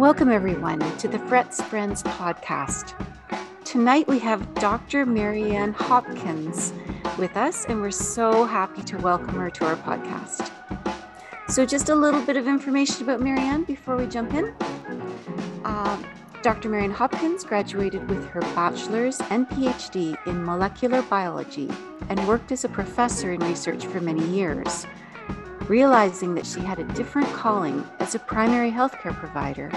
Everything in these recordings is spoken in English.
Welcome, everyone, to the Fretz Friends podcast. Tonight we have Dr. Marianne Hopkins with us, and we're so happy to welcome her to our podcast. So, just a little bit of information about Marianne before we jump in. Um, Dr. Marianne Hopkins graduated with her bachelor's and PhD in molecular biology and worked as a professor in research for many years. Realizing that she had a different calling as a primary healthcare provider,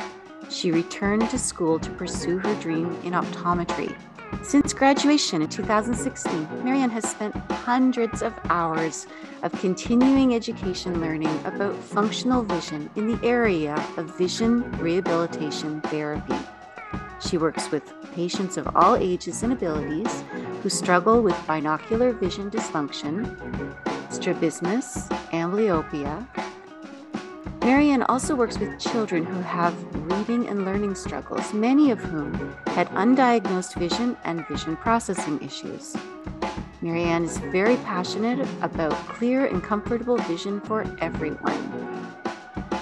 she returned to school to pursue her dream in optometry. Since graduation in 2016, Marianne has spent hundreds of hours of continuing education learning about functional vision in the area of vision rehabilitation therapy. She works with patients of all ages and abilities who struggle with binocular vision dysfunction, strabismus, amblyopia. Marianne also works with children who have reading and learning struggles, many of whom had undiagnosed vision and vision processing issues. Marianne is very passionate about clear and comfortable vision for everyone.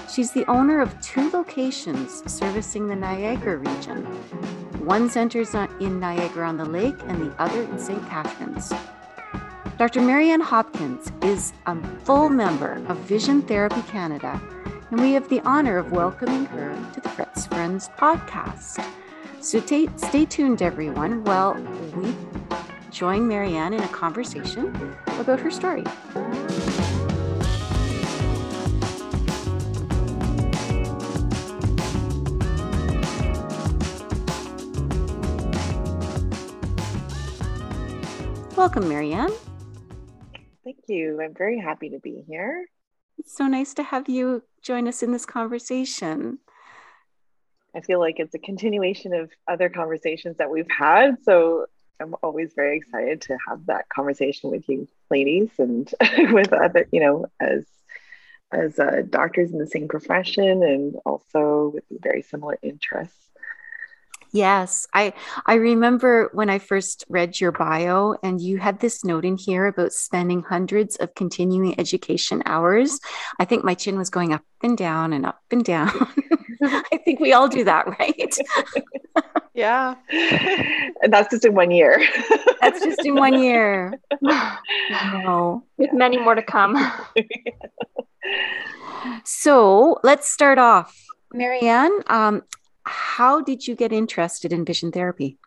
She's the owner of two locations servicing the Niagara region. One centers in Niagara on the Lake and the other in St. Catharines. Dr. Marianne Hopkins is a full member of Vision Therapy Canada, and we have the honor of welcoming her to the Fretz Friends podcast. So t- stay tuned, everyone, while we join Marianne in a conversation about her story. Welcome, Marianne you. I'm very happy to be here. It's so nice to have you join us in this conversation. I feel like it's a continuation of other conversations that we've had. So I'm always very excited to have that conversation with you ladies and with other, you know, as as uh, doctors in the same profession and also with very similar interests. Yes, I I remember when I first read your bio and you had this note in here about spending hundreds of continuing education hours. I think my chin was going up and down and up and down. I think we all do that, right? yeah. And that's just in one year. that's just in one year. no. With yeah. many more to come. so let's start off. Marianne, um, how did you get interested in vision therapy?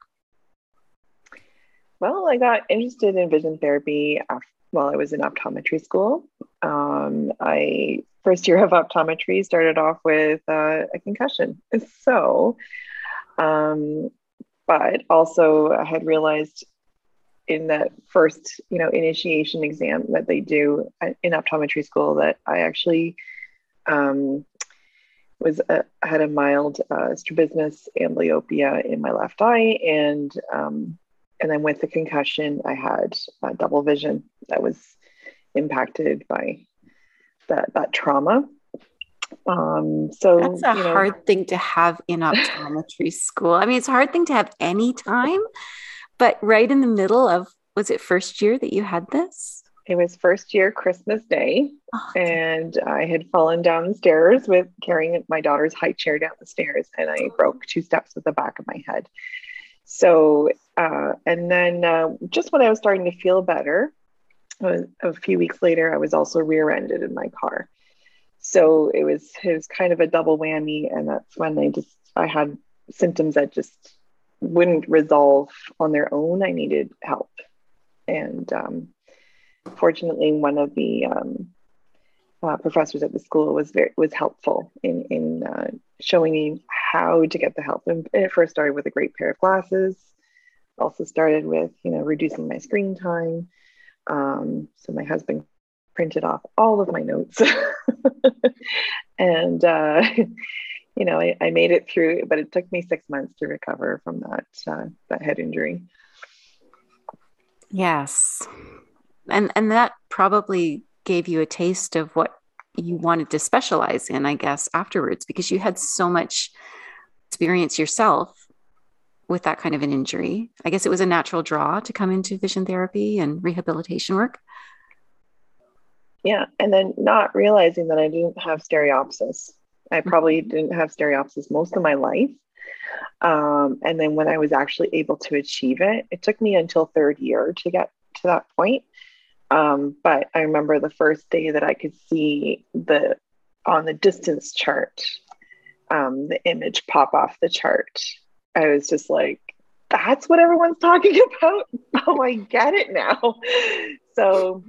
Well, I got interested in vision therapy after, while I was in optometry school. Um, I first year of optometry started off with uh, a concussion. So, um, but also I had realized in that first, you know, initiation exam that they do in optometry school that I actually um, was uh, had a mild uh, strabismus amblyopia in my left eye, and um, and then with the concussion, I had uh, double vision that was impacted by that that trauma. Um, so that's a you know, hard thing to have in optometry school. I mean, it's a hard thing to have any time, but right in the middle of was it first year that you had this? It was first year Christmas Day, oh, and I had fallen downstairs with carrying my daughter's high chair down the stairs, and I broke two steps with the back of my head. So, uh, and then uh, just when I was starting to feel better, uh, a few weeks later, I was also rear-ended in my car. So it was it was kind of a double whammy, and that's when I just I had symptoms that just wouldn't resolve on their own. I needed help, and um, fortunately, one of the um, uh, professors at the school was very was helpful in in uh, showing me how to get the help. And it first started with a great pair of glasses. Also started with you know reducing my screen time. Um, so my husband printed off all of my notes, and uh, you know I, I, made it through. But it took me six months to recover from that uh, that head injury. Yes, and and that probably gave you a taste of what you wanted to specialize in i guess afterwards because you had so much experience yourself with that kind of an injury i guess it was a natural draw to come into vision therapy and rehabilitation work yeah and then not realizing that i didn't have stereopsis I probably didn't have stereopsis most of my life. Um, and then when I was actually able to achieve it, it took me until third year to get to that point. Um, but I remember the first day that I could see the on the distance chart, um, the image pop off the chart. I was just like, that's what everyone's talking about. Oh, I get it now. So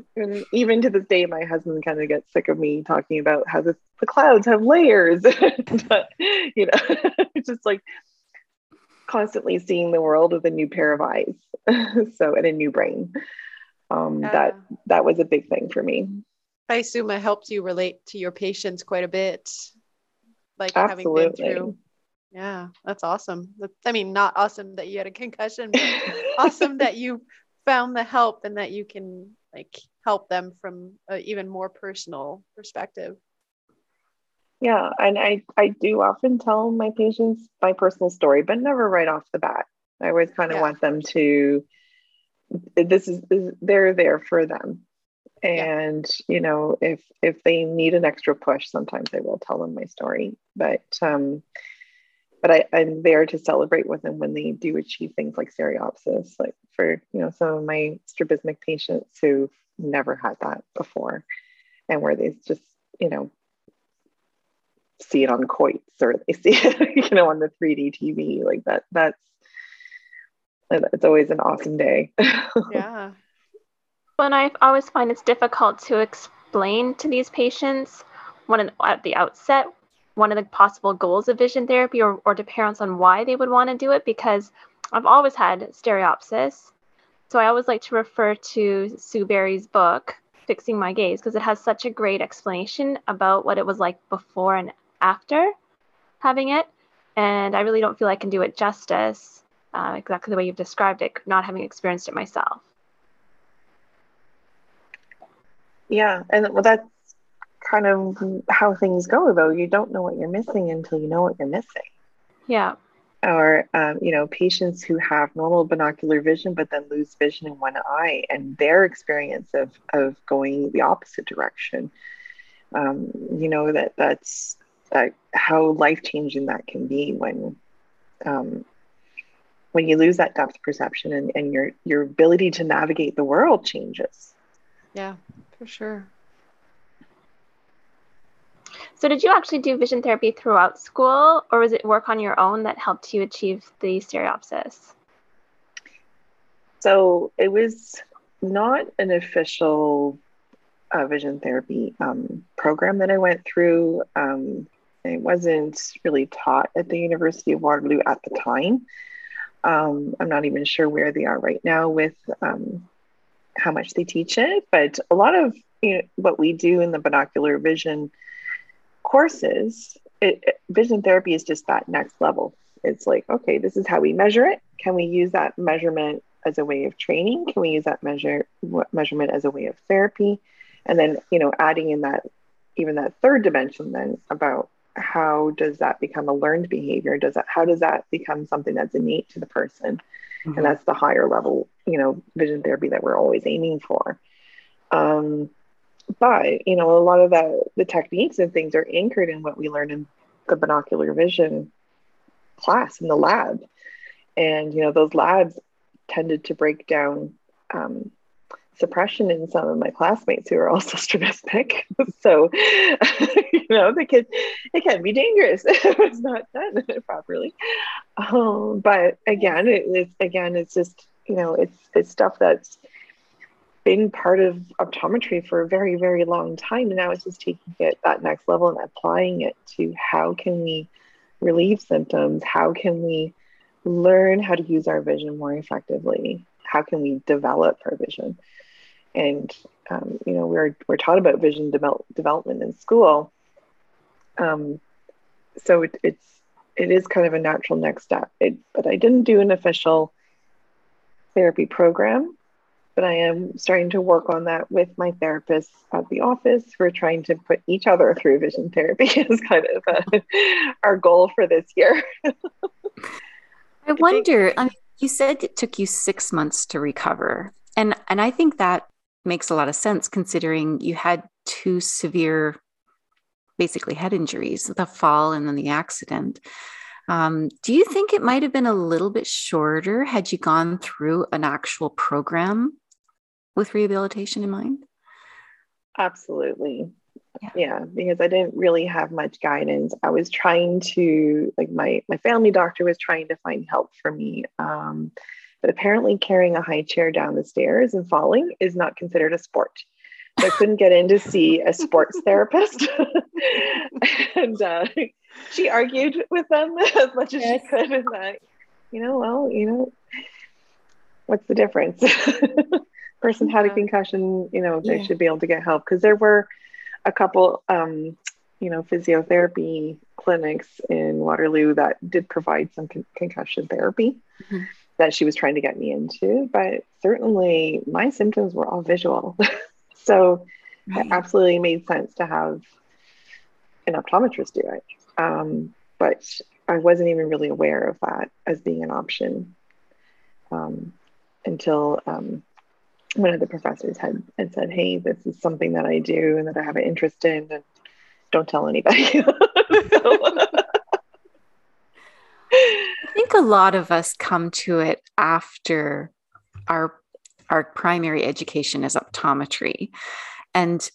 even to this day, my husband kind of gets sick of me talking about how the, the clouds have layers. but, you know, just like constantly seeing the world with a new pair of eyes. so and a new brain. Um, that that was a big thing for me. I assume it helped you relate to your patients quite a bit. Like Absolutely. having been through yeah, that's awesome. That's, I mean, not awesome that you had a concussion, but awesome that you found the help and that you can like help them from an even more personal perspective. Yeah, and I I do often tell my patients my personal story, but never right off the bat. I always kind of yeah. want them to this is, they're there for them. And yeah. you know, if if they need an extra push, sometimes I will tell them my story. But um but I, I'm there to celebrate with them when they do achieve things like stereopsis, like for you know some of my strabismic patients who've never had that before, and where they just you know see it on quoits or they see it you know on the 3D TV like that. That's it's always an awesome day. yeah. Well, and I always find it's difficult to explain to these patients when at the outset one of the possible goals of vision therapy or, or to parents on why they would want to do it because I've always had stereopsis. So I always like to refer to Sue Barry's book, Fixing My Gaze, because it has such a great explanation about what it was like before and after having it. And I really don't feel I can do it justice, uh, exactly the way you've described it, not having experienced it myself. Yeah, and well, that's kind of how things go though. You don't know what you're missing until you know what you're missing. Yeah. Or um, you know patients who have normal binocular vision but then lose vision in one eye and their experience of of going the opposite direction. Um, you know that that's that how life changing that can be when um, when you lose that depth perception and, and your your ability to navigate the world changes yeah for sure so, did you actually do vision therapy throughout school, or was it work on your own that helped you achieve the stereopsis? So, it was not an official uh, vision therapy um, program that I went through. Um, it wasn't really taught at the University of Waterloo at the time. Um, I'm not even sure where they are right now with um, how much they teach it, but a lot of you know, what we do in the binocular vision courses, it, it, vision therapy is just that next level. It's like, okay, this is how we measure it. Can we use that measurement as a way of training? Can we use that measure measurement as a way of therapy? And then, you know, adding in that even that third dimension then about how does that become a learned behavior? Does that how does that become something that's innate to the person? Mm-hmm. And that's the higher level, you know, vision therapy that we're always aiming for. Um, but you know a lot of the the techniques and things are anchored in what we learned in the binocular vision class in the lab and you know those labs tended to break down um, suppression in some of my classmates who are also strabismic so you know can it can be dangerous if it's not done properly um, but again it, it's again it's just you know it's it's stuff that's been part of optometry for a very, very long time. And now it's just taking it that next level and applying it to how can we relieve symptoms? How can we learn how to use our vision more effectively? How can we develop our vision? And um, you know, we're we're taught about vision de- development in school. Um, so it, it's it is kind of a natural next step. It, but I didn't do an official therapy program but I am starting to work on that with my therapist at the office. We're trying to put each other through vision therapy is kind of uh, our goal for this year. I wonder. I mean, you said it took you six months to recover, and and I think that makes a lot of sense considering you had two severe basically head injuries, the fall and then the accident. Um, do you think it might have been a little bit shorter had you gone through an actual program with rehabilitation in mind? Absolutely. Yeah. yeah. because I didn't really have much guidance. I was trying to, like, my my family doctor was trying to find help for me. Um, but apparently, carrying a high chair down the stairs and falling is not considered a sport. So I couldn't get in to see a sports therapist. and uh, she argued with them as much as yes. she could. And that, you know, well, you know, what's the difference? Person had a concussion, you know, they yeah. should be able to get help because there were a couple, um, you know, physiotherapy clinics in Waterloo that did provide some con- concussion therapy. Mm-hmm. That she was trying to get me into, but certainly my symptoms were all visual. So right. it absolutely made sense to have an optometrist do it. Um, but I wasn't even really aware of that as being an option um, until um, one of the professors had, had said, Hey, this is something that I do and that I have an interest in, and don't tell anybody. Think a lot of us come to it after our our primary education is optometry. And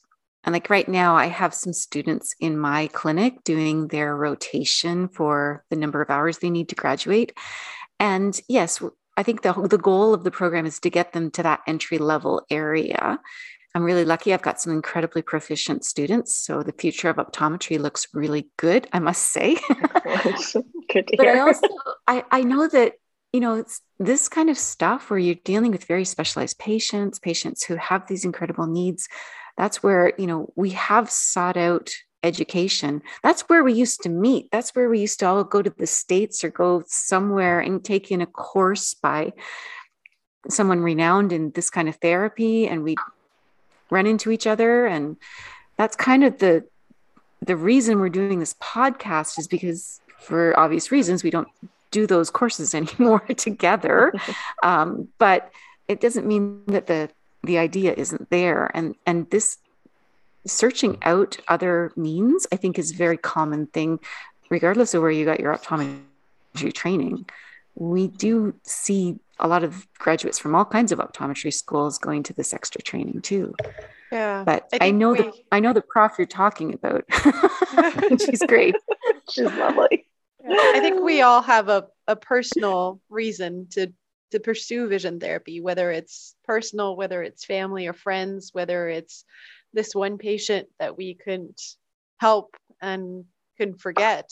and like right now, I have some students in my clinic doing their rotation for the number of hours they need to graduate. And yes, I think the, the goal of the program is to get them to that entry level area. I'm really lucky. I've got some incredibly proficient students. So the future of optometry looks really good, I must say. good to hear. But I also I, I know that you know, it's this kind of stuff where you're dealing with very specialized patients, patients who have these incredible needs. That's where, you know, we have sought out education. That's where we used to meet. That's where we used to all go to the States or go somewhere and take in a course by someone renowned in this kind of therapy. And we run into each other. And that's kind of the the reason we're doing this podcast is because for obvious reasons we don't do those courses anymore together. um, but it doesn't mean that the the idea isn't there. And and this searching out other means, I think, is a very common thing, regardless of where you got your optometry training. We do see a lot of graduates from all kinds of optometry schools going to this extra training too. Yeah. But I, I know we... the I know the prof you're talking about. She's great. She's lovely. I think we all have a, a personal reason to to pursue vision therapy, whether it's personal, whether it's family or friends, whether it's this one patient that we couldn't help and couldn't forget.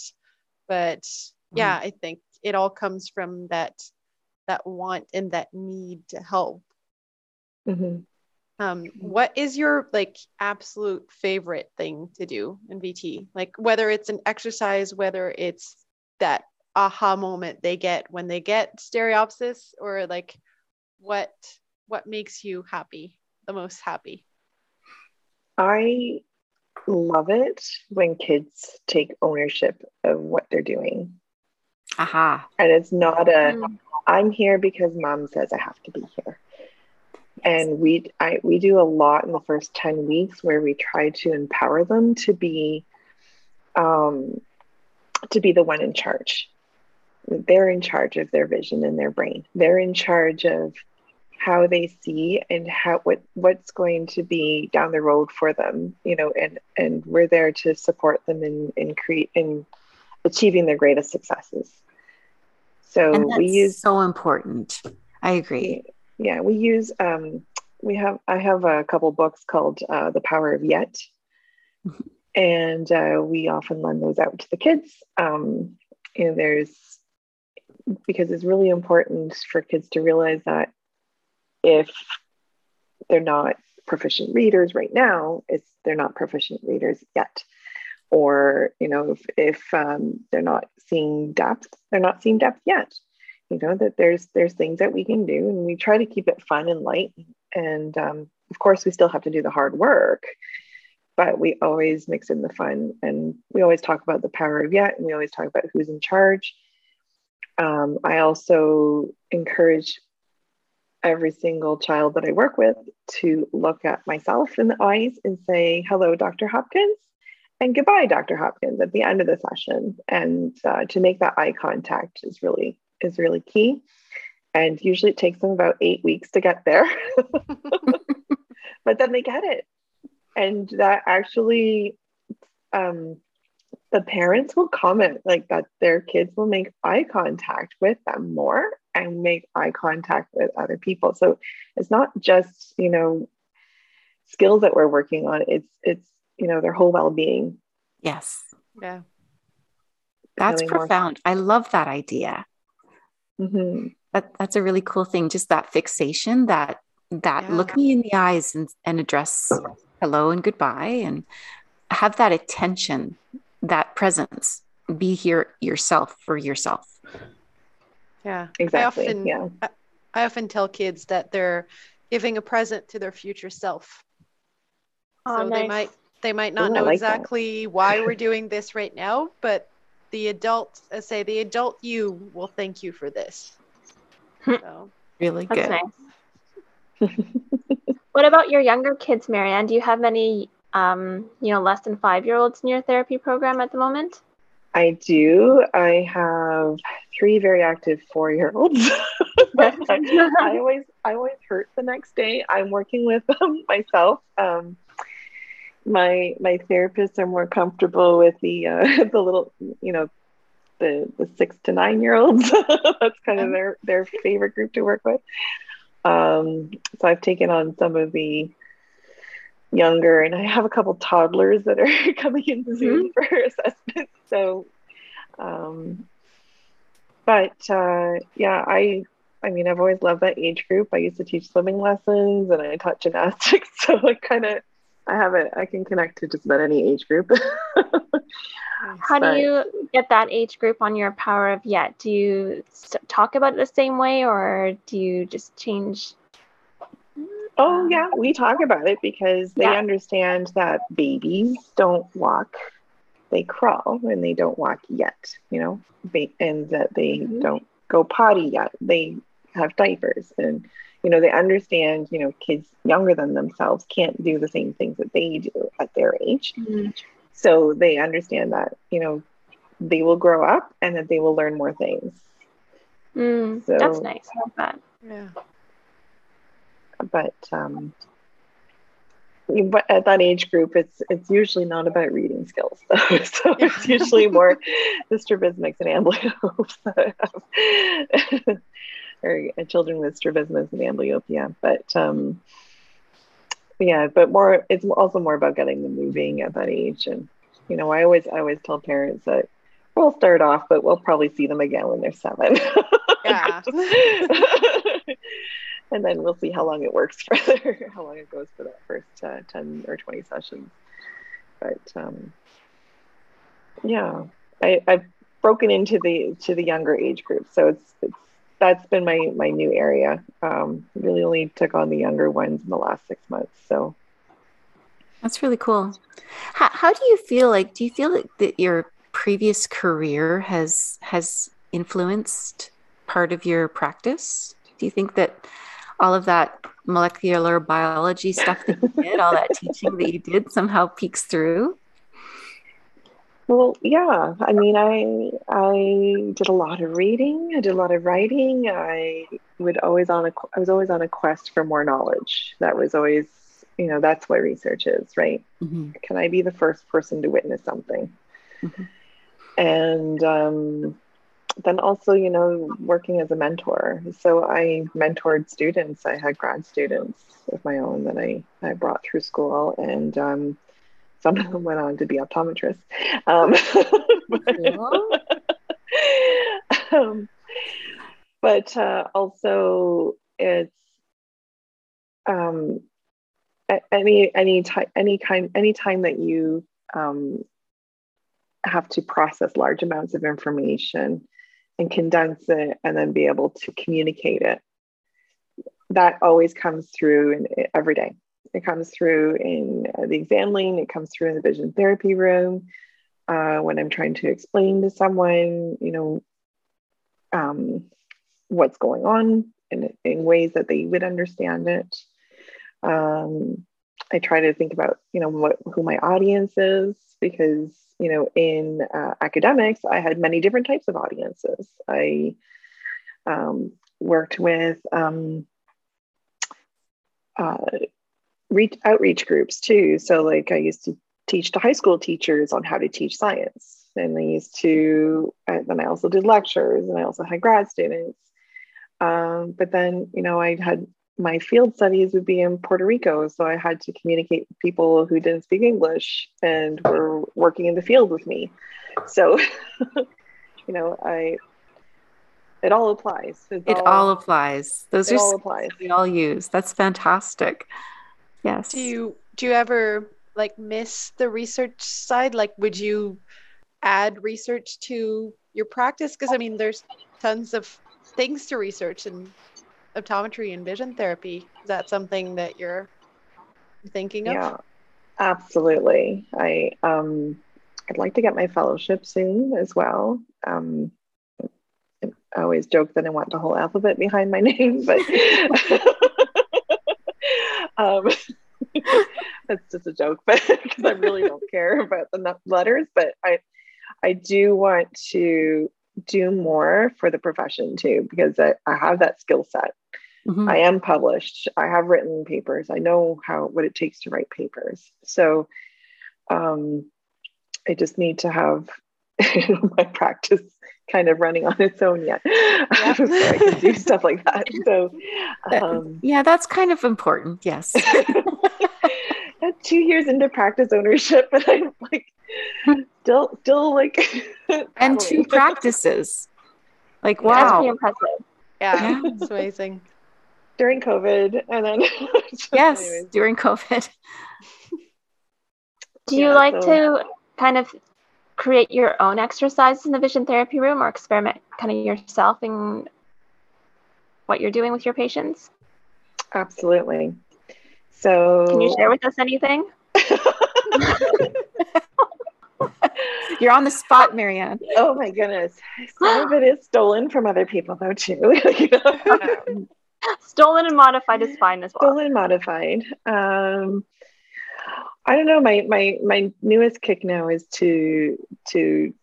But yeah, mm-hmm. I think it all comes from that that want and that need to help. Mm-hmm. Um, what is your like absolute favorite thing to do in VT? Like whether it's an exercise, whether it's that aha moment they get when they get stereopsis or like what what makes you happy the most happy i love it when kids take ownership of what they're doing aha and it's not a mm. i'm here because mom says i have to be here and we I, we do a lot in the first 10 weeks where we try to empower them to be um, to be the one in charge. They're in charge of their vision and their brain. They're in charge of how they see and how what what's going to be down the road for them, you know, and and we're there to support them in in create in achieving their greatest successes. So we use so important. I agree. Yeah, we use um we have I have a couple books called uh, The Power of Yet. Mm-hmm and uh, we often lend those out to the kids. Um, know, there's because it's really important for kids to realize that if they're not proficient readers right now, it's they're not proficient readers yet. Or you know, if if um, they're not seeing depth, they're not seeing depth yet. You know that there's there's things that we can do, and we try to keep it fun and light. And um, of course, we still have to do the hard work but we always mix in the fun and we always talk about the power of yet and we always talk about who's in charge um, i also encourage every single child that i work with to look at myself in the eyes and say hello dr hopkins and goodbye, Dr. Hopkins, at the end of the session. And uh, to make that eye contact is really is really key. And usually it takes them about eight weeks to get there, but then they get it, and that actually, um, the parents will comment like that. Their kids will make eye contact with them more and make eye contact with other people. So it's not just you know skills that we're working on. It's it's you know their whole well-being yes yeah that's profound more. i love that idea mm-hmm. that, that's a really cool thing just that fixation that that yeah. look me in the eyes and, and address hello and goodbye and have that attention that presence be here yourself for yourself yeah exactly I often, yeah I, I often tell kids that they're giving a present to their future self Oh, so nice. they might they might not Ooh, know like exactly why we're doing this right now, but the adult, I uh, say the adult you will thank you for this. Hmm. So really That's good. Nice. what about your younger kids, Marianne? Do you have many um, you know, less than five year olds in your therapy program at the moment? I do. I have three very active four year olds. I always I always hurt the next day. I'm working with them myself. Um, my my therapists are more comfortable with the uh, the little you know the the six to nine year olds. That's kind of their their favorite group to work with. Um, so I've taken on some of the younger, and I have a couple toddlers that are coming in soon mm-hmm. for assessment. So, um, but uh, yeah, I I mean I've always loved that age group. I used to teach swimming lessons, and I taught gymnastics, so I kind of I have it. I can connect to just about any age group. How but, do you get that age group on your power of yet? Do you st- talk about it the same way, or do you just change? Oh yeah, we talk about it because they yeah. understand that babies don't walk; they crawl, and they don't walk yet. You know, and that they mm-hmm. don't go potty yet. They have diapers and you know they understand you know kids younger than themselves can't do the same things that they do at their age. Mm-hmm. so they understand that you know they will grow up and that they will learn more things. Mm, so, that's nice. I love that. Yeah. But um but at that age group it's it's usually not about reading skills though. so it's usually more the strabismics and amblyopes or children with strabismus and amblyopia. But um, yeah, but more, it's also more about getting them moving at that age. And you know, I always, I always tell parents that we'll start off, but we'll probably see them again when they're seven. Yeah. and then we'll see how long it works for their, how long it goes for that first uh, 10 or 20 sessions. But um, yeah, I, I've broken into the to the younger age group, so it's it's that's been my my new area. Um, really only took on the younger ones in the last six months. So that's really cool. How, how do you feel like? Do you feel like that your previous career has has influenced part of your practice? Do you think that all of that molecular biology stuff that you did, all that teaching that you did, somehow peeks through? Well, yeah. I mean, I I did a lot of reading. I did a lot of writing. I would always on a I was always on a quest for more knowledge. That was always, you know, that's what research is, right? Mm-hmm. Can I be the first person to witness something? Mm-hmm. And um, then also, you know, working as a mentor. So I mentored students. I had grad students of my own that I I brought through school, and um, some of them went on to be optometrists. Um, but, um, but uh, also, it's um, any any time any kind any time that you um, have to process large amounts of information and condense it and then be able to communicate it that always comes through in, every day it comes through in uh, the exam lane, it comes through in the vision therapy room. Uh, when I'm trying to explain to someone, you know, um, what's going on in, in ways that they would understand it. Um, I try to think about, you know, what who my audience is because, you know, in uh, academics, I had many different types of audiences. I um, worked with um, uh, reach outreach groups too. So, like, I used to teach to high school teachers on how to teach science, and I used to. Uh, then I also did lectures, and I also had grad students. Um, but then, you know, I had my field studies would be in Puerto Rico. So I had to communicate with people who didn't speak English and were working in the field with me. So, you know, I, it all applies. It's it all, all, applies. Those are all applies. we all use. That's fantastic. Yes. Do you, do you ever like miss the research side? Like, would you add research to your practice? Because I mean, there's tons of things to research and optometry and vision therapy. Is that something that you're thinking of? Yeah, absolutely. I um, I'd like to get my fellowship soon as well. Um, I always joke that I want the whole alphabet behind my name, but um, that's just a joke. But because I really don't care about the letters, but I I do want to do more for the profession too because I, I have that skill set. Mm-hmm. I am published. I have written papers. I know how what it takes to write papers. So um, I just need to have my practice kind of running on its own yet yeah. so I can do stuff like that. So um, yeah, that's kind of important. Yes. two years into practice ownership, and I'm like still still like and two practices. Like wow, that's pretty impressive. Yeah, yeah. it's amazing. During COVID, and then yes, anyways. during COVID. Do you yeah, like so. to kind of create your own exercises in the vision therapy room, or experiment kind of yourself in what you're doing with your patients? Absolutely. So, can you share with us anything? You're on the spot, Marianne. Oh my goodness. Some of it is stolen from other people, though, too. stolen and modified is fine as well. Stolen and modified. Um, I don't know. My my my newest kick now is to to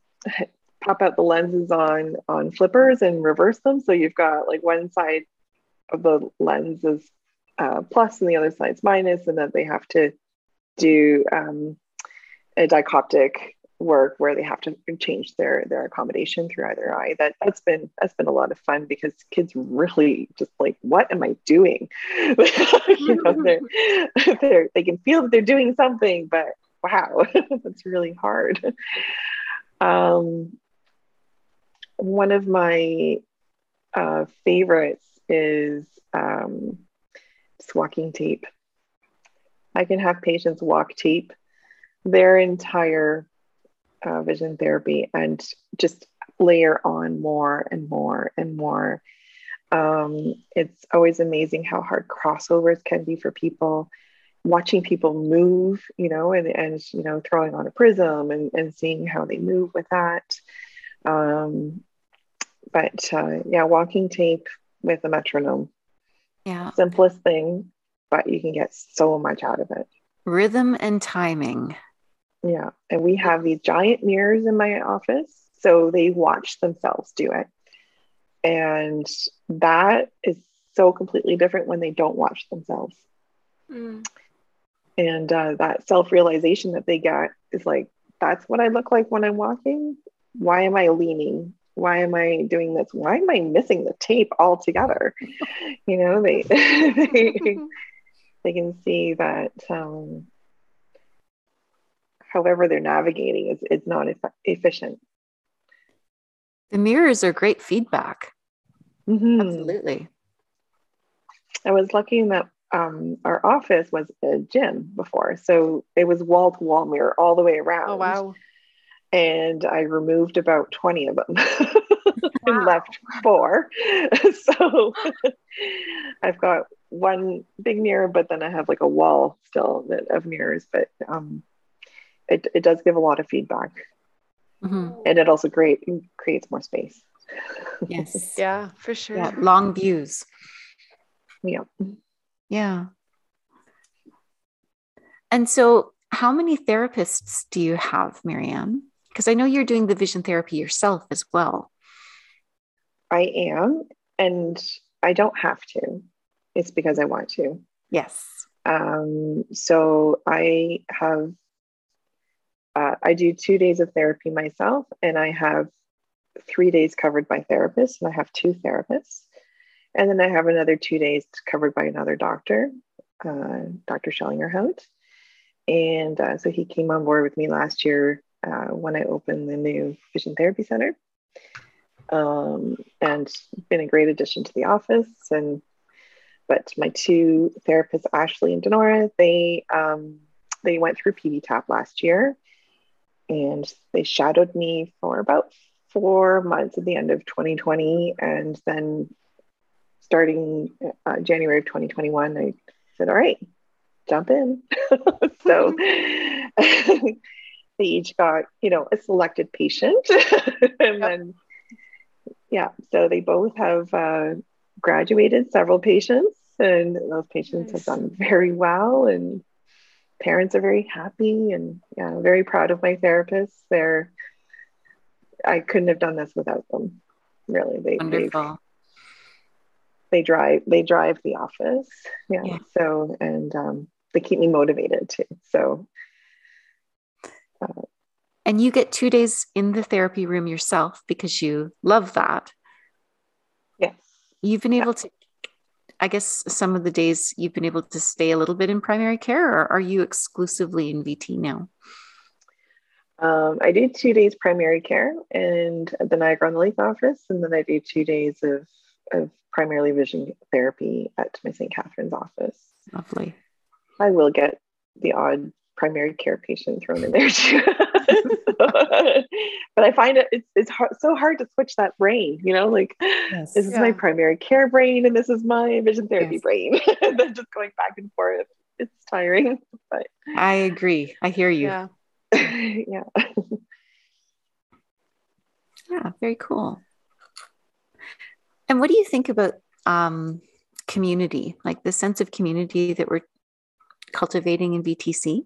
pop out the lenses on on flippers and reverse them. So you've got like one side of the lens is uh, plus and the other side's minus, and then they have to do um, a dichoptic work where they have to change their their accommodation through either eye that that's been that's been a lot of fun because kids really just like what am i doing? You know they're, they're they can feel that they're doing something but wow that's really hard. Um one of my uh favorites is um walking tape. I can have patients walk tape their entire uh, vision therapy and just layer on more and more and more. Um, it's always amazing how hard crossovers can be for people. Watching people move, you know, and, and you know, throwing on a prism and, and seeing how they move with that. Um, but uh, yeah, walking tape with a metronome. Yeah. Simplest thing, but you can get so much out of it. Rhythm and timing. Yeah. And we have these giant mirrors in my office. So they watch themselves do it. And that is so completely different when they don't watch themselves. Mm. And uh, that self realization that they get is like, that's what I look like when I'm walking. Why am I leaning? Why am I doing this? Why am I missing the tape altogether? you know, they, they, they can see that um, however they're navigating is, is not e- efficient. The mirrors are great feedback. Mm-hmm. Absolutely. I was lucky in that um, our office was a gym before. So it was wall to wall mirror all the way around. Oh, wow. And I removed about 20 of them and left four. so I've got one big mirror, but then I have like a wall still of mirrors. But um, it, it does give a lot of feedback mm-hmm. and it also great creates more space yes yeah for sure yeah, long views yeah yeah And so, how many therapists do you have, Marianne? Because I know you're doing the vision therapy yourself as well. I am, and I don't have to. It's because I want to. Yes. Um, so I have, uh, I do two days of therapy myself, and I have three days covered by therapists, and I have two therapists. And then I have another two days covered by another doctor, uh, Dr. Schellingerhout. And uh, so he came on board with me last year uh, when I opened the new Vision Therapy Center. Um, and been a great addition to the office. And but my two therapists, Ashley and Denora, they um, they went through PVTAP last year, and they shadowed me for about four months at the end of 2020, and then starting uh, January of 2021, I said, "All right, jump in." so they each got, you know, a selected patient, and yep. then yeah, so they both have uh, graduated several patients, and those patients nice. have done very well, and parents are very happy, and yeah, very proud of my therapists. They're I couldn't have done this without them. Really, they wonderful. They drive. They drive the office. Yeah. yeah. So and um, they keep me motivated too. So. Uh, and you get two days in the therapy room yourself because you love that. Yes. You've been able yeah. to I guess some of the days you've been able to stay a little bit in primary care, or are you exclusively in VT now? Um, I do two days primary care and the Niagara on the Lake office, and then I do two days of, of primarily vision therapy at my St. Catharines office. Lovely. I will get the odd primary care patient thrown in there too. but I find it it's, it's hard, so hard to switch that brain, you know, like yes. this is yeah. my primary care brain and this is my vision therapy yes. brain. then just going back and forth. It's tiring. But I agree. I hear you. Yeah. yeah. yeah, very cool. And what do you think about um, community, like the sense of community that we're cultivating in VTC?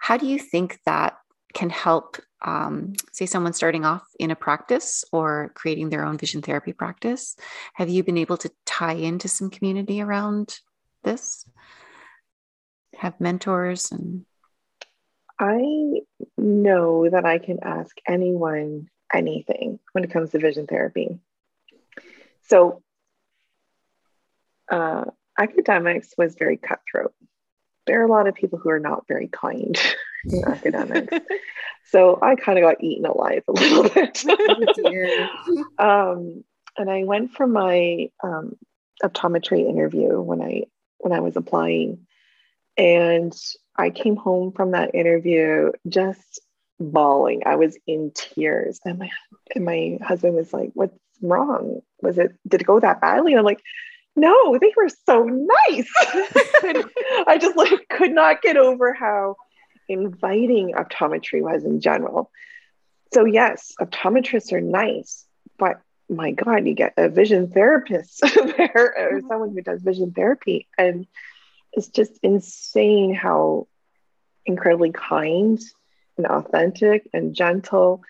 How do you think that can help, um, say, someone starting off in a practice or creating their own vision therapy practice? Have you been able to tie into some community around this? Have mentors and I know that I can ask anyone anything when it comes to vision therapy. So, uh, academics was very cutthroat. There are a lot of people who are not very kind in academics. So I kind of got eaten alive a little bit. um, and I went for my um, optometry interview when I when I was applying, and I came home from that interview just bawling. I was in tears. And my and my husband was like, What's wrong? Was it did it go that badly? And I'm like, no, they were so nice. I just like could not get over how inviting optometry was in general. So yes, optometrists are nice, but my God, you get a vision therapist there or mm-hmm. someone who does vision therapy. And it's just insane how incredibly kind and authentic and gentle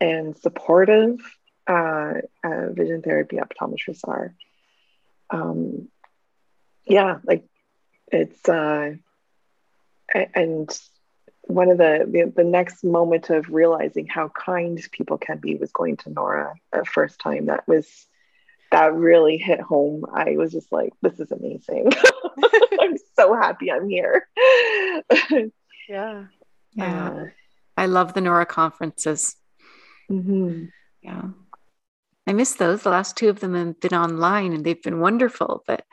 and supportive uh, uh, vision therapy optometrists are. Um, yeah, like it's, uh, and one of the, the, the next moment of realizing how kind people can be was going to NORA the first time. That was that really hit home. I was just like, this is amazing. I'm so happy I'm here. yeah. Yeah. Uh, I love the NORA conferences. Mm-hmm. Yeah. I miss those. The last two of them have been online and they've been wonderful, but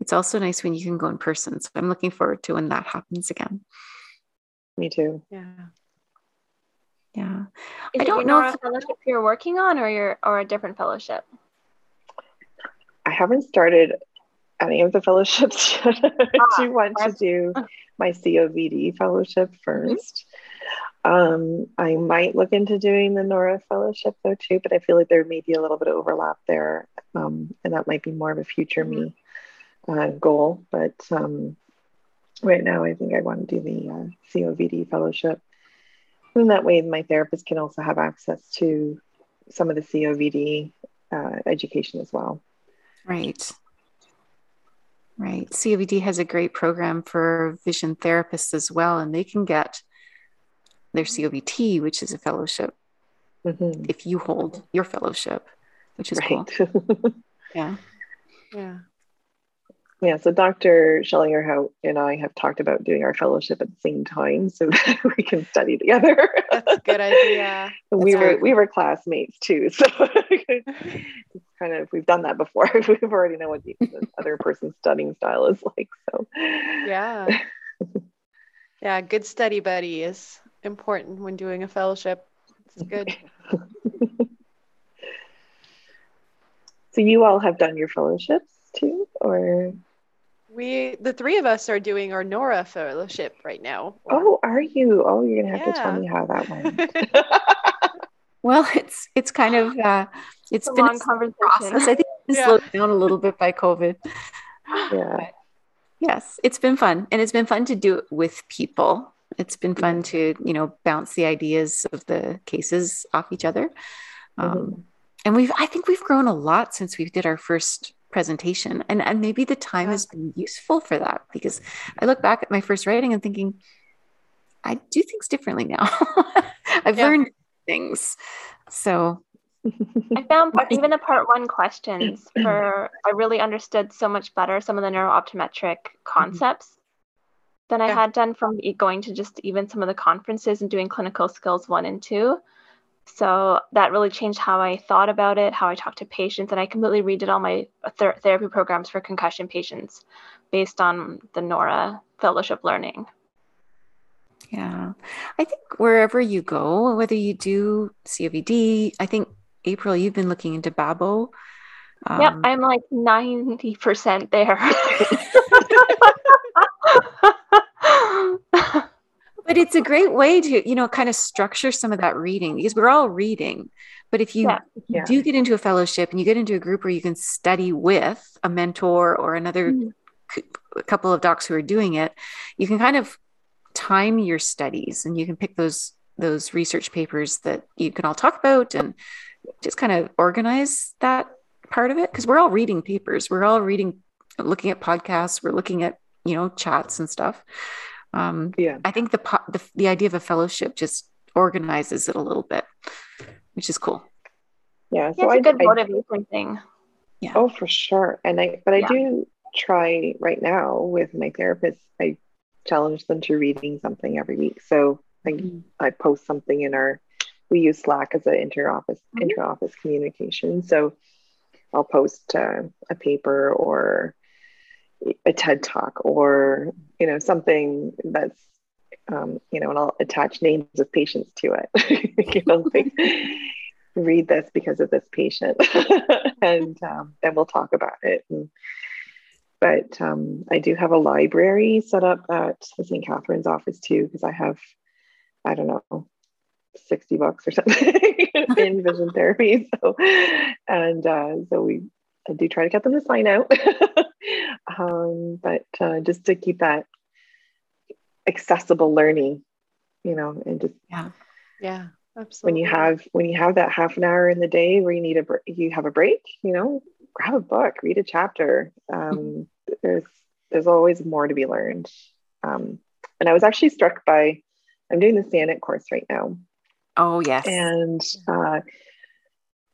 it's also nice when you can go in person. So I'm looking forward to when that happens again. Me too. Yeah. Yeah. Is I don't know if fellowship you're working on or you're or a different fellowship. I haven't started any of the fellowships yet. Ah, I do want to do my COVD fellowship 1st um, I might look into doing the NORA fellowship though too, but I feel like there may be a little bit of overlap there, um, and that might be more of a future me uh, goal. But um, right now, I think I want to do the uh, COVD fellowship. And that way, my therapist can also have access to some of the COVD uh, education as well. Right. Right. COVD has a great program for vision therapists as well, and they can get their COVT, which is a fellowship, mm-hmm. if you hold your fellowship, which is right. cool. yeah. Yeah. Yeah, so Dr. Schellinger and I have talked about doing our fellowship at the same time so that we can study together. That's a good idea. we were we were classmates too, so it's kind of we've done that before. We've already know what the, the other person's studying style is like. So yeah, yeah, good study buddy is important when doing a fellowship. It's good. so you all have done your fellowships too, or? We, the three of us, are doing our NORA fellowship right now. Oh, are you? Oh, you're gonna have yeah. to tell me how that went. well, it's it's kind of uh, it's, it's been a long conversation. process. I think it's yeah. slowed down a little bit by COVID. Yeah. But yes, it's been fun, and it's been fun to do it with people. It's been fun to you know bounce the ideas of the cases off each other. Um, mm-hmm. And we've, I think we've grown a lot since we did our first presentation and and maybe the time yeah. has been useful for that because i look back at my first writing and thinking i do things differently now i've yeah. learned things so i found even the part one questions for i really understood so much better some of the neurooptometric concepts. Than i had done from going to just even some of the conferences and doing clinical skills one and two so that really changed how I thought about it, how I talked to patients, and I completely redid all my ther- therapy programs for concussion patients based on the NORA fellowship learning. Yeah. I think wherever you go, whether you do COVD, I think April, you've been looking into Babo. Um, yep, I'm like 90% there. but it's a great way to you know kind of structure some of that reading because we're all reading but if you, yeah. Yeah. do get into a fellowship and you get into a group where you can study with a mentor or another mm-hmm. c- couple of docs who are doing it you can kind of time your studies and you can pick those those research papers that you can all talk about and just kind of organize that part of it because we're all reading papers we're all reading looking at podcasts we're looking at you know chats and stuff um, yeah. I think the, the the idea of a fellowship just organizes it a little bit which is cool. Yeah so it's a good motivation thing. Yeah. Oh for sure. And i but i yeah. do try right now with my therapist i challenge them to reading something every week. So i, mm-hmm. I post something in our we use slack as an inter-office mm-hmm. inter-office communication. So i'll post uh, a paper or a TED talk or you know something that's um, you know, and I'll attach names of patients to it. you know, like, read this because of this patient, and um, then we'll talk about it. And, but um, I do have a library set up at the St. Catharines office too, because I have, I don't know, 60 bucks or something in vision therapy. So, and uh, so we I do try to get them to sign out, um, but uh, just to keep that accessible learning, you know, and just yeah, yeah, absolutely. When you have when you have that half an hour in the day where you need a you have a break, you know, grab a book, read a chapter. Um, mm-hmm. There's there's always more to be learned. Um, and I was actually struck by I'm doing the SANET course right now. Oh yes, and uh,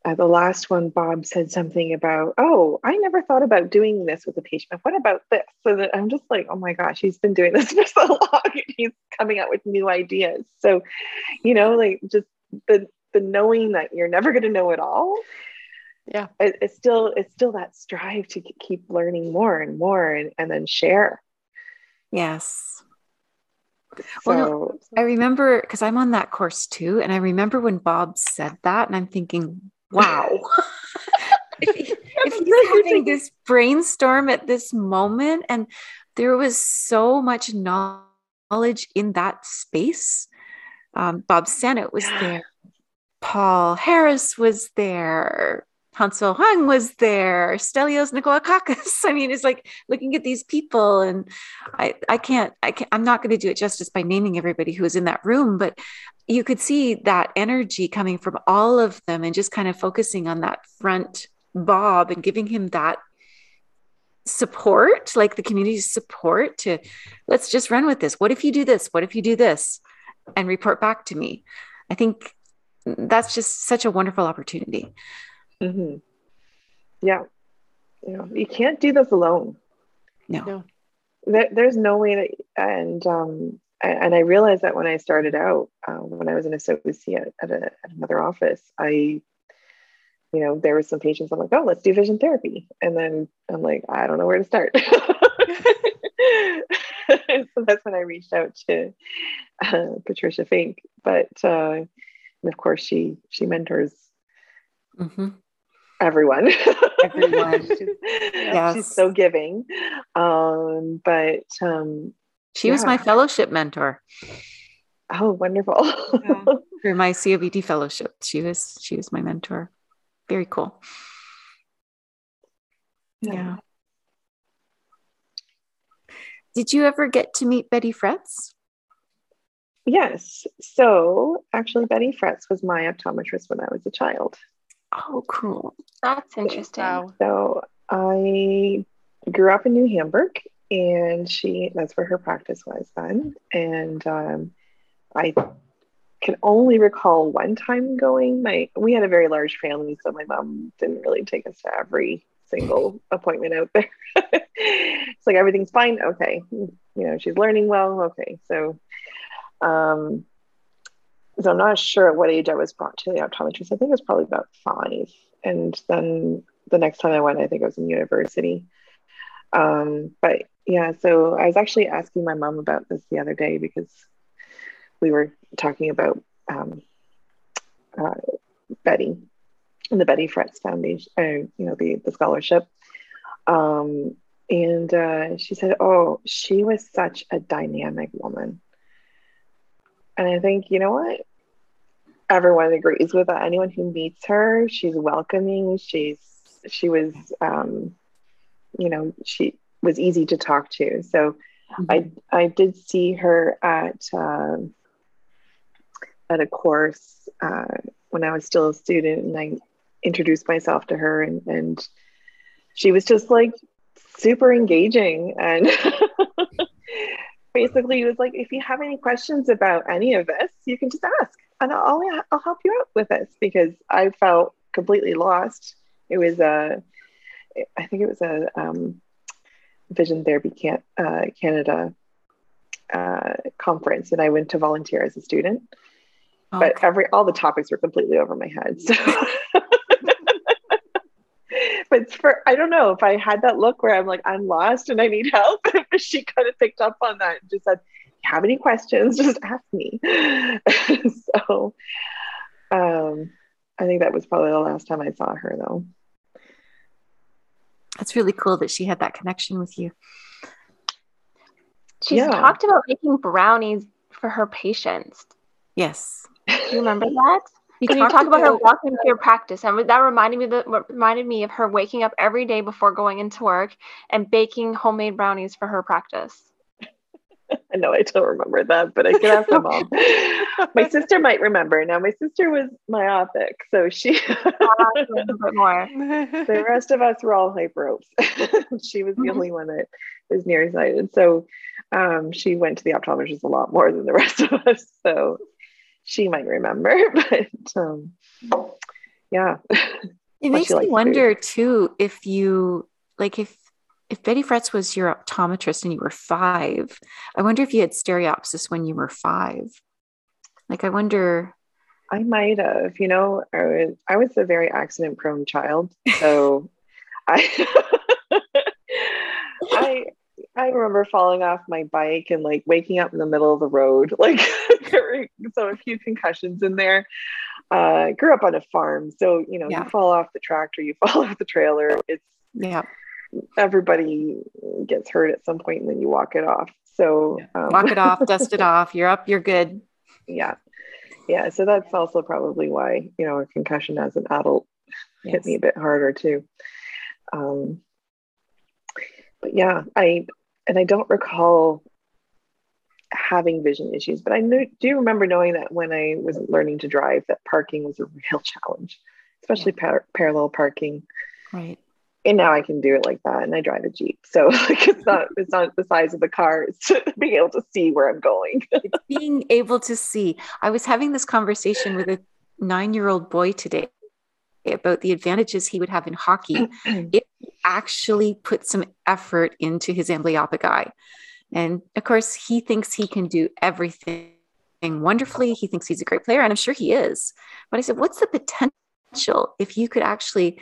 uh, the last one, Bob said something about, oh, I never thought about doing this with a patient. What about this? So that I'm just like, oh my gosh, he's been doing this for so long. and he's coming out with new ideas. So, you know, like just the the knowing that you're never going to know it all. Yeah, it, it's still it's still that strive to keep learning more and more, and, and then share. Yes. So, well, I remember because I'm on that course too, and I remember when Bob said that, and I'm thinking, wow. if, if you're having this brainstorm at this moment, and there was so much knowledge in that space. Um, Bob Sanet was there. Paul Harris was there. Hansel Hung was there, Stelios Nikolaakakis. I mean, it's like looking at these people, and I, I can't, I can't, I'm not going to do it justice by naming everybody who was in that room, but you could see that energy coming from all of them and just kind of focusing on that front Bob and giving him that support, like the community support to let's just run with this. What if you do this? What if you do this? And report back to me. I think that's just such a wonderful opportunity. Mm-hmm. Yeah. You know, you can't do this alone. No. no. There, there's no way that, and, um, and I realized that when I started out, uh, when I was an associate at, a, at another office, I you know, there were some patients I'm like, oh, let's do vision therapy. And then I'm like, I don't know where to start. so that's when I reached out to uh, Patricia Fink. But uh, and of course, she she mentors mm-hmm. Everyone. Everyone. she's, yes. she's so giving. Um, but um, she yeah. was my fellowship mentor. Oh, wonderful! yeah. For my COVT fellowship, she was she was my mentor very cool. Yeah. yeah. Did you ever get to meet Betty Fretz? Yes. So actually, Betty Fretz was my optometrist when I was a child. Oh, cool. That's interesting. So I grew up in New Hamburg, and she that's where her practice was then. And um, I can only recall one time going. My we had a very large family, so my mom didn't really take us to every single appointment out there. it's like everything's fine. Okay, you know she's learning well. Okay, so um, so I'm not sure at what age I was brought to the optometrist. I think it was probably about five, and then the next time I went, I think I was in university. Um, but yeah, so I was actually asking my mom about this the other day because we were talking about um, uh, Betty and the Betty Fretz Foundation, uh, you know, the, the scholarship. Um, and uh, she said, Oh, she was such a dynamic woman. And I think, you know what? Everyone agrees with that. Anyone who meets her, she's welcoming. She's, she was, um, you know, she was easy to talk to. So mm-hmm. I, I did see her at, um, at a course uh, when I was still a student, and I introduced myself to her, and, and she was just like super engaging and basically it was like if you have any questions about any of this you can just ask and i'll, I'll help you out with this because i felt completely lost it was a i think it was a um, vision therapy can, uh, canada uh, conference and i went to volunteer as a student Okay. But every all the topics were completely over my head. So but for I don't know if I had that look where I'm like, I'm lost and I need help. she kind of picked up on that and just said, have any questions, just ask me. so um I think that was probably the last time I saw her though. That's really cool that she had that connection with you. She's yeah. talked about making brownies for her patients. Yes. Do you remember that? You Can you talk about, about her walking to your practice? And that reminded me that reminded me of her waking up every day before going into work and baking homemade brownies for her practice. I know I don't remember that, but I can ask my mom. my sister might remember. Now, my sister was myopic, so she. a little bit more. the rest of us were all hyperopes. she was the mm-hmm. only one that was nearsighted, so um, she went to the optometrist a lot more than the rest of us. So she might remember, but um, yeah. It makes me wonder too if you like if if Betty Fretz was your optometrist and you were five, I wonder if you had stereopsis when you were five. Like I wonder. I might have. You know, I was I was a very accident prone child, so I I I remember falling off my bike and like waking up in the middle of the road. Like there were so a few concussions in there. Uh, grew up on a farm, so you know yeah. you fall off the tractor, you fall off the trailer. It's yeah. Everybody gets hurt at some point, and then you walk it off. So um, walk it off, dust it off. You're up. You're good. Yeah, yeah. So that's also probably why you know a concussion as an adult yes. hit me a bit harder too. Um, but yeah, I and I don't recall having vision issues, but I knew, do remember knowing that when I was learning to drive, that parking was a real challenge, especially yeah. par- parallel parking. Right. And now I can do it like that, and I drive a jeep, so like it's not it's not the size of the car; it's being able to see where I'm going. being able to see. I was having this conversation with a nine-year-old boy today about the advantages he would have in hockey if he actually put some effort into his amblyopic eye. And of course, he thinks he can do everything wonderfully. He thinks he's a great player, and I'm sure he is. But I said, what's the potential if you could actually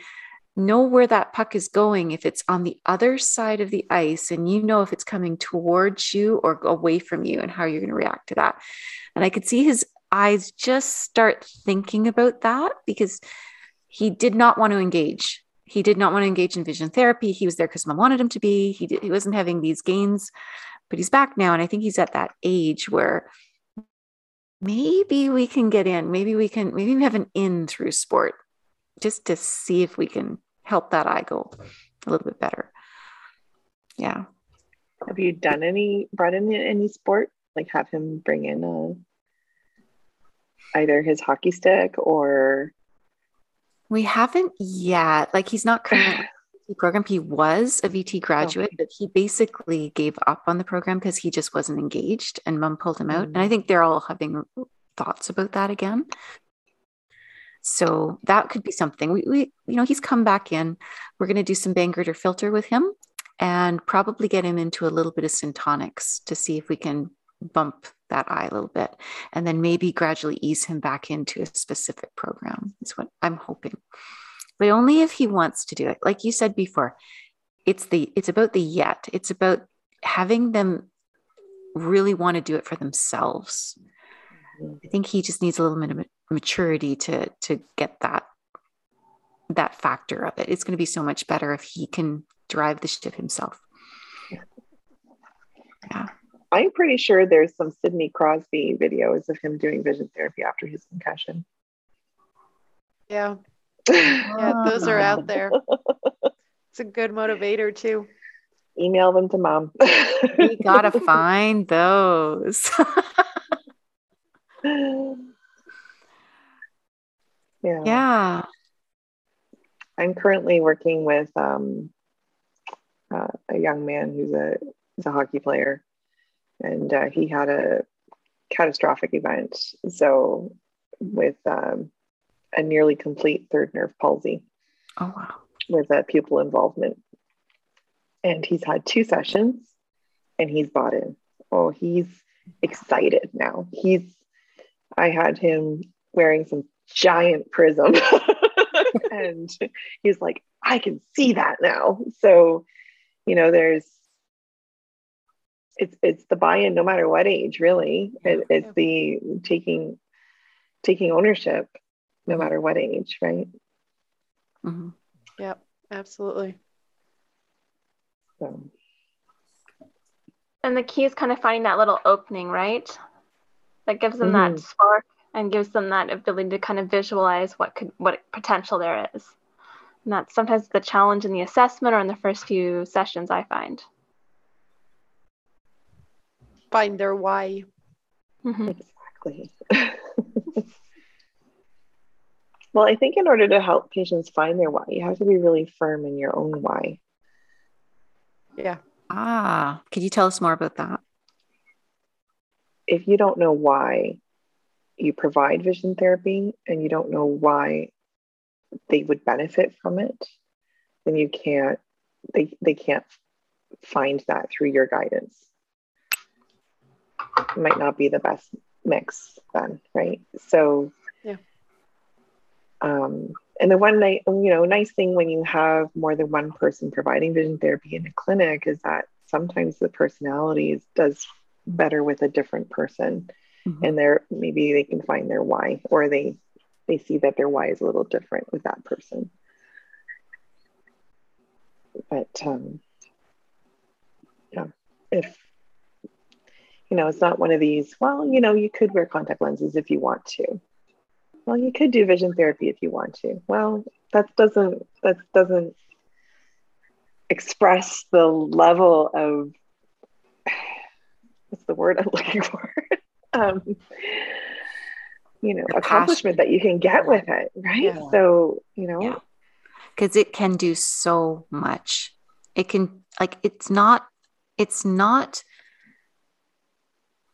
know where that puck is going if it's on the other side of the ice and you know if it's coming towards you or away from you and how you're going to react to that. And I could see his eyes just start thinking about that because he did not want to engage. He did not want to engage in vision therapy. He was there because mom wanted him to be. He, did, he wasn't having these gains but he's back now. And I think he's at that age where maybe we can get in, maybe we can, maybe we have an in through sport just to see if we can help that eye go a little bit better. Yeah. Have you done any, brought in any sport? Like have him bring in a, either his hockey stick or we haven't yet. Like he's not currently program. He was a VT graduate, okay. but he basically gave up on the program because he just wasn't engaged and mom pulled him out. Mm. And I mm. think they're all having thoughts about that again. So that could be something. We, we you know, he's come back in. We're going to do some Bangerter filter with him and probably get him into a little bit of Syntonics to see if we can bump that eye a little bit and then maybe gradually ease him back into a specific program is what I'm hoping but only if he wants to do it. Like you said before, it's the it's about the yet. It's about having them really want to do it for themselves. Mm-hmm. I think he just needs a little bit of maturity to to get that that factor of it. It's going to be so much better if he can drive the ship himself. Yeah. I'm pretty sure there's some Sidney Crosby videos of him doing vision therapy after his concussion. Yeah yeah, those are out there. It's a good motivator too. Email them to mom. we gotta find those. yeah. Yeah. I'm currently working with um, uh, a young man who's a who's a hockey player, and uh, he had a catastrophic event. So with um, a nearly complete third nerve palsy. Oh, wow. With a pupil involvement. And he's had two sessions and he's bought in. Oh, he's excited now. He's, I had him wearing some giant prism and he's like, I can see that now. So, you know, there's, it's it's the buy-in no matter what age really it, it's the taking taking ownership no matter what age, right? Mm-hmm. Yep, absolutely. So. And the key is kind of finding that little opening, right? That gives them mm-hmm. that spark and gives them that ability to kind of visualize what could what potential there is. And that's sometimes the challenge in the assessment or in the first few sessions I find. Find their why. Mm-hmm. Exactly. Well, I think in order to help patients find their why, you have to be really firm in your own why. Yeah. Ah, could you tell us more about that? If you don't know why you provide vision therapy and you don't know why they would benefit from it, then you can't they, they can't find that through your guidance. It might not be the best mix then, right? So um, and the one night, you know, nice thing when you have more than one person providing vision therapy in a clinic is that sometimes the personalities does better with a different person, mm-hmm. and they're maybe they can find their why, or they they see that their why is a little different with that person. But um, yeah, if you know, it's not one of these. Well, you know, you could wear contact lenses if you want to well, you could do vision therapy if you want to. Well, that doesn't that doesn't express the level of what's the word I'm looking for? um, you know, accomplishment that you can get with it, right? Yeah. So, you know, because yeah. it can do so much. It can like it's not it's not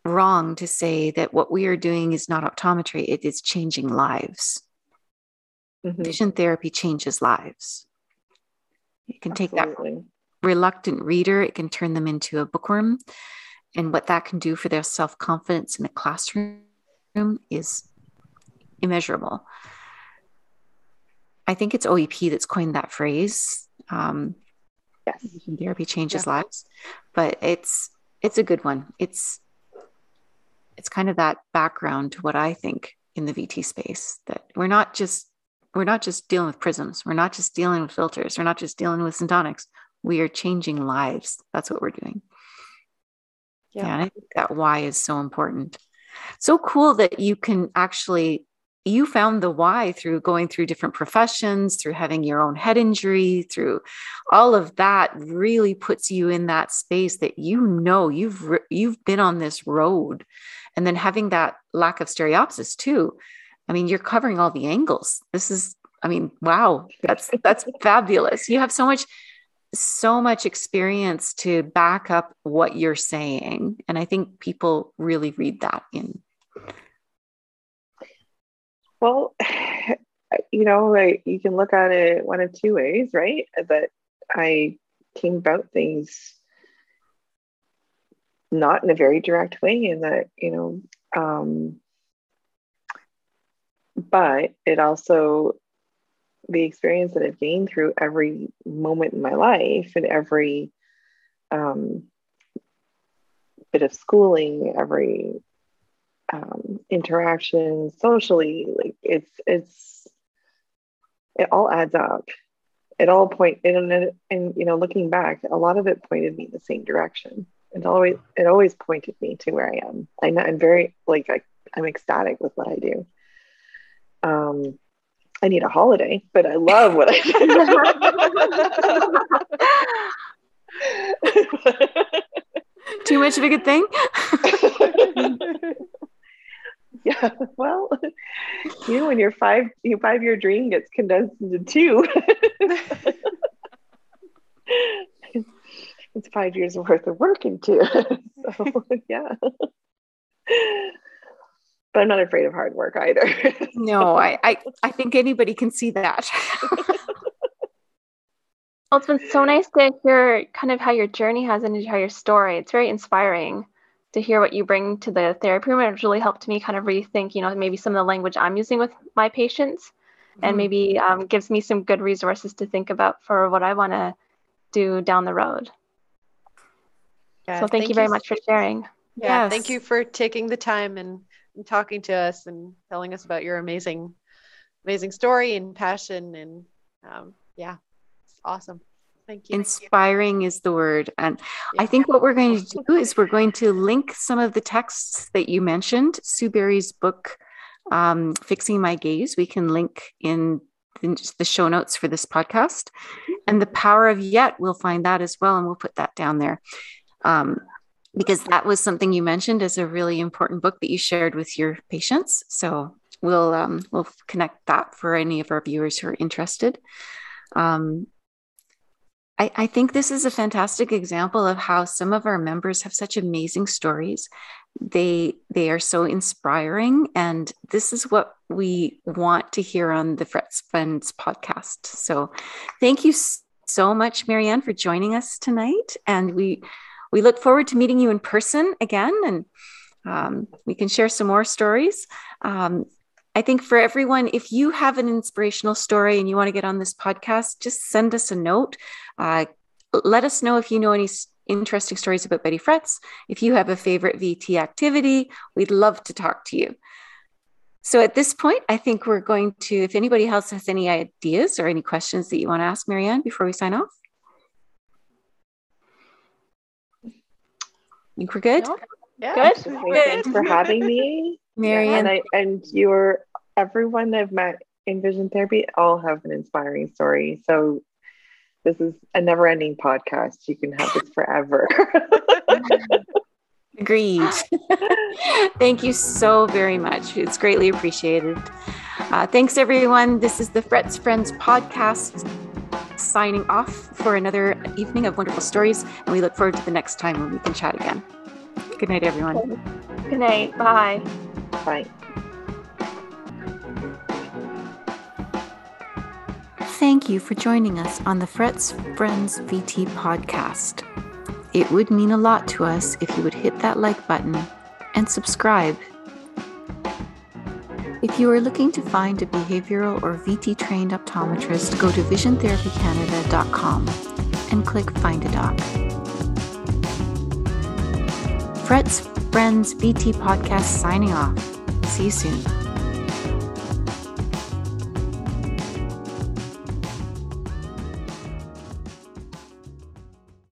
wrong to say that what we are doing is not optometry, it is changing lives. Mm-hmm. Vision therapy changes lives. It can Absolutely. take that reluctant reader, it can turn them into a bookworm. And what that can do for their self confidence in the classroom is immeasurable. I think it's OEP that's coined that phrase. Um, yes, therapy changes yeah. lives, but it's it's a good one. It's it's kind of that background to what I think in the VT space that we're not just we're not just dealing with prisms, we're not just dealing with filters, we're not just dealing with syntonics. We are changing lives. That's what we're doing. Yeah, yeah I think that why is so important. So cool that you can actually you found the why through going through different professions, through having your own head injury, through all of that really puts you in that space that you know you've you've been on this road. And then having that lack of stereopsis too. I mean, you're covering all the angles. This is I mean, wow, that's that's fabulous. You have so much so much experience to back up what you're saying and I think people really read that in well, you know, you can look at it one of two ways, right? That I came about things not in a very direct way, in that, you know, um, but it also the experience that I've gained through every moment in my life and every um, bit of schooling, every um, interaction socially like it's it's it all adds up. It all point and, and you know looking back a lot of it pointed me in the same direction. It always it always pointed me to where i am. I'm, I'm very like I, i'm ecstatic with what i do. Um i need a holiday but i love what i do. Too much of a good thing yeah well you know when your five your five year dream gets condensed into two. It's five years worth of work into so yeah. But i'm not afraid of hard work either. No I, I i think anybody can see that. Well it's been so nice to hear kind of how your journey has and how your story. It's very inspiring to hear what you bring to the therapy room. It's really helped me kind of rethink, you know, maybe some of the language I'm using with my patients, mm-hmm. and maybe um, gives me some good resources to think about for what I want to do down the road. Yeah, so thank, thank you very you. much for sharing. Yeah, yes. thank you for taking the time and, and talking to us and telling us about your amazing, amazing story and passion and um, yeah, it's awesome. Thank you. Inspiring is the word. And yeah. I think what we're going to do is we're going to link some of the texts that you mentioned, Sue Barry's book, um, Fixing My Gaze. We can link in the show notes for this podcast. And The Power of Yet, we'll find that as well. And we'll put that down there. Um, because that was something you mentioned as a really important book that you shared with your patients. So we'll um, we'll connect that for any of our viewers who are interested. Um, I, I think this is a fantastic example of how some of our members have such amazing stories. They they are so inspiring, and this is what we want to hear on the Fretz Friends podcast. So, thank you so much, Marianne, for joining us tonight, and we we look forward to meeting you in person again, and um, we can share some more stories. Um, I think for everyone, if you have an inspirational story and you want to get on this podcast, just send us a note. Uh, let us know if you know any interesting stories about Betty Fretz. If you have a favorite VT activity, we'd love to talk to you. So at this point, I think we're going to, if anybody else has any ideas or any questions that you want to ask Marianne before we sign off. I think we're good. Yeah. Good. Thanks for having me. Marianne. And, I, and you're everyone I've met in vision therapy all have an inspiring story. So this is a never ending podcast. You can have this forever. Agreed. Thank you so very much. It's greatly appreciated. Uh, thanks, everyone. This is the Fretz Friends podcast signing off for another evening of wonderful stories. And we look forward to the next time when we can chat again. Good night, everyone. Good night. Bye. Thank you for joining us on the Fretz Friends VT podcast. It would mean a lot to us if you would hit that like button and subscribe. If you are looking to find a behavioral or VT trained optometrist, go to visiontherapycanada.com and click Find a Doc. Fretz Friends VT podcast signing off. See you soon.